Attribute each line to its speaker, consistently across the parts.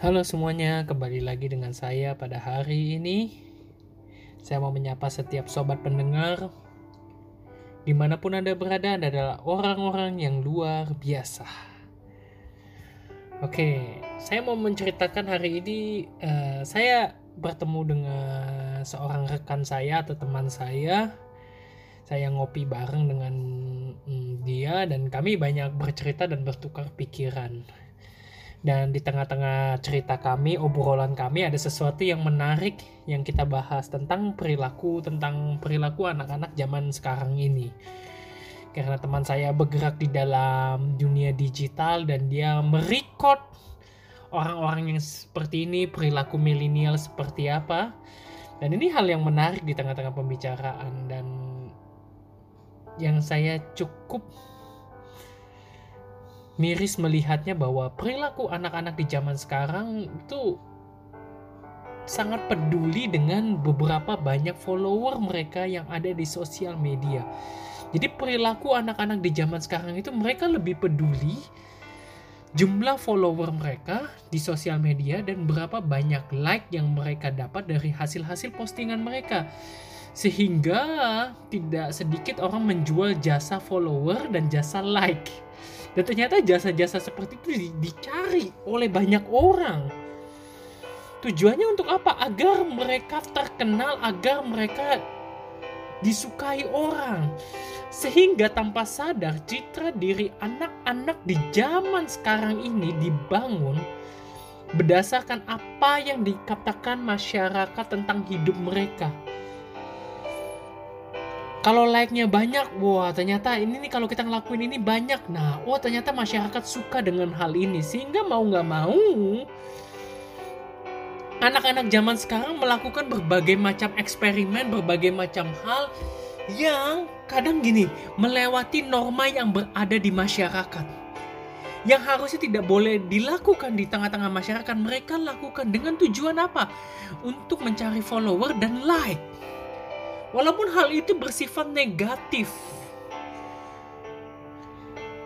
Speaker 1: Halo semuanya, kembali lagi dengan saya pada hari ini. Saya mau menyapa setiap sobat pendengar. Di mana pun Anda berada, Anda adalah orang-orang yang luar biasa. Oke, saya mau menceritakan hari ini uh, saya bertemu dengan seorang rekan saya atau teman saya. Saya ngopi bareng dengan um, dia dan kami banyak bercerita dan bertukar pikiran dan di tengah-tengah cerita kami, obrolan kami ada sesuatu yang menarik yang kita bahas tentang perilaku, tentang perilaku anak-anak zaman sekarang ini. Karena teman saya bergerak di dalam dunia digital dan dia merekod orang-orang yang seperti ini, perilaku milenial seperti apa. Dan ini hal yang menarik di tengah-tengah pembicaraan dan yang saya cukup miris melihatnya bahwa perilaku anak-anak di zaman sekarang itu sangat peduli dengan beberapa banyak follower mereka yang ada di sosial media. Jadi perilaku anak-anak di zaman sekarang itu mereka lebih peduli jumlah follower mereka di sosial media dan berapa banyak like yang mereka dapat dari hasil-hasil postingan mereka. Sehingga tidak sedikit orang menjual jasa follower dan jasa like dan ternyata jasa-jasa seperti itu dicari oleh banyak orang. Tujuannya untuk apa? Agar mereka terkenal, agar mereka disukai orang. Sehingga tanpa sadar citra diri anak-anak di zaman sekarang ini dibangun berdasarkan apa yang dikatakan masyarakat tentang hidup mereka kalau like-nya banyak, wah ternyata ini nih kalau kita ngelakuin ini banyak. Nah, wah ternyata masyarakat suka dengan hal ini. Sehingga mau nggak mau, anak-anak zaman sekarang melakukan berbagai macam eksperimen, berbagai macam hal yang kadang gini, melewati norma yang berada di masyarakat. Yang harusnya tidak boleh dilakukan di tengah-tengah masyarakat, mereka lakukan dengan tujuan apa? Untuk mencari follower dan like Walaupun hal itu bersifat negatif.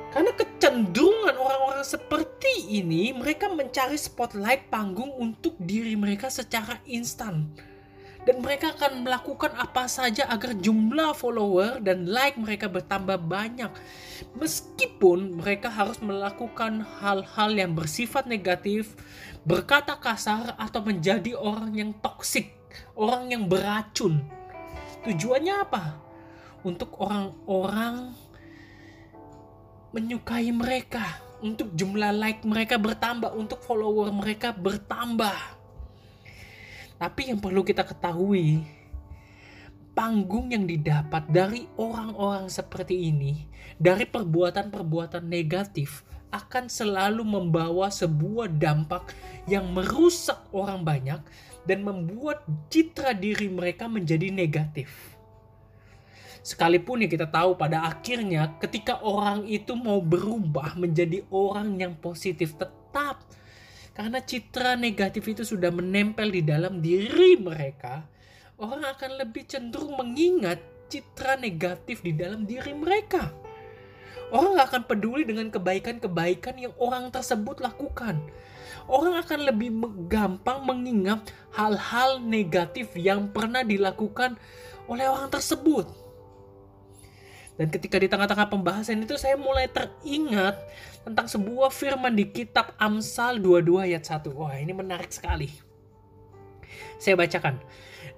Speaker 1: Karena kecenderungan orang-orang seperti ini, mereka mencari spotlight panggung untuk diri mereka secara instan. Dan mereka akan melakukan apa saja agar jumlah follower dan like mereka bertambah banyak. Meskipun mereka harus melakukan hal-hal yang bersifat negatif, berkata kasar, atau menjadi orang yang toksik, orang yang beracun Tujuannya apa? Untuk orang-orang menyukai mereka, untuk jumlah like mereka bertambah, untuk follower mereka bertambah. Tapi yang perlu kita ketahui, panggung yang didapat dari orang-orang seperti ini, dari perbuatan-perbuatan negatif, akan selalu membawa sebuah dampak yang merusak orang banyak dan membuat citra diri mereka menjadi negatif. Sekalipun ya kita tahu pada akhirnya ketika orang itu mau berubah menjadi orang yang positif tetap karena citra negatif itu sudah menempel di dalam diri mereka, orang akan lebih cenderung mengingat citra negatif di dalam diri mereka. Orang akan peduli dengan kebaikan-kebaikan yang orang tersebut lakukan orang akan lebih gampang mengingat hal-hal negatif yang pernah dilakukan oleh orang tersebut. Dan ketika di tengah-tengah pembahasan itu saya mulai teringat tentang sebuah firman di kitab Amsal 22 ayat 1. Wah, ini menarik sekali. Saya bacakan.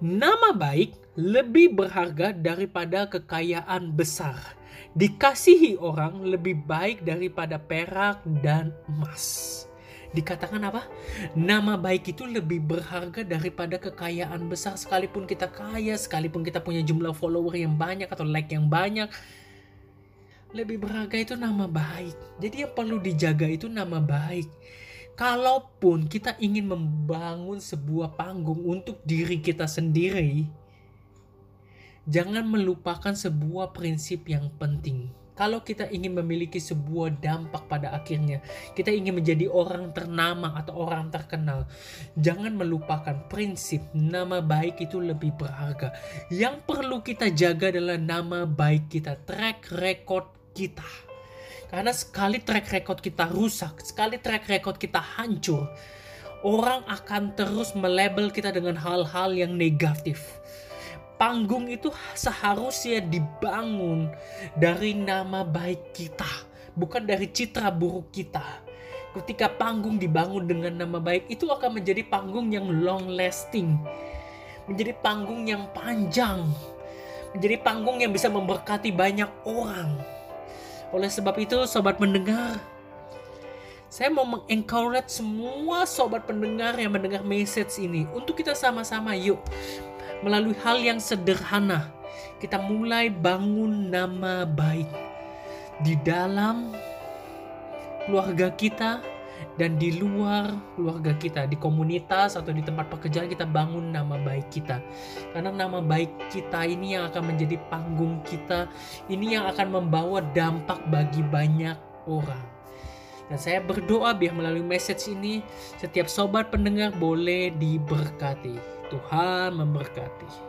Speaker 1: Nama baik lebih berharga daripada kekayaan besar. Dikasihi orang lebih baik daripada perak dan emas dikatakan apa? Nama baik itu lebih berharga daripada kekayaan besar sekalipun kita kaya, sekalipun kita punya jumlah follower yang banyak atau like yang banyak. Lebih berharga itu nama baik. Jadi yang perlu dijaga itu nama baik. Kalaupun kita ingin membangun sebuah panggung untuk diri kita sendiri, jangan melupakan sebuah prinsip yang penting kalau kita ingin memiliki sebuah dampak pada akhirnya, kita ingin menjadi orang ternama atau orang terkenal, jangan melupakan prinsip nama baik itu lebih berharga. Yang perlu kita jaga adalah nama baik kita, track record kita. Karena sekali track record kita rusak, sekali track record kita hancur, orang akan terus melabel kita dengan hal-hal yang negatif. Panggung itu seharusnya dibangun dari nama baik kita, bukan dari citra buruk kita. Ketika panggung dibangun dengan nama baik, itu akan menjadi panggung yang long lasting, menjadi panggung yang panjang, menjadi panggung yang bisa memberkati banyak orang. Oleh sebab itu, sobat mendengar, saya mau mengencourage semua sobat pendengar yang mendengar message ini untuk kita sama-sama yuk melalui hal yang sederhana. Kita mulai bangun nama baik di dalam keluarga kita dan di luar keluarga kita di komunitas atau di tempat pekerjaan kita bangun nama baik kita. Karena nama baik kita ini yang akan menjadi panggung kita ini yang akan membawa dampak bagi banyak orang dan saya berdoa biar melalui message ini setiap sobat pendengar boleh diberkati. Tuhan memberkati.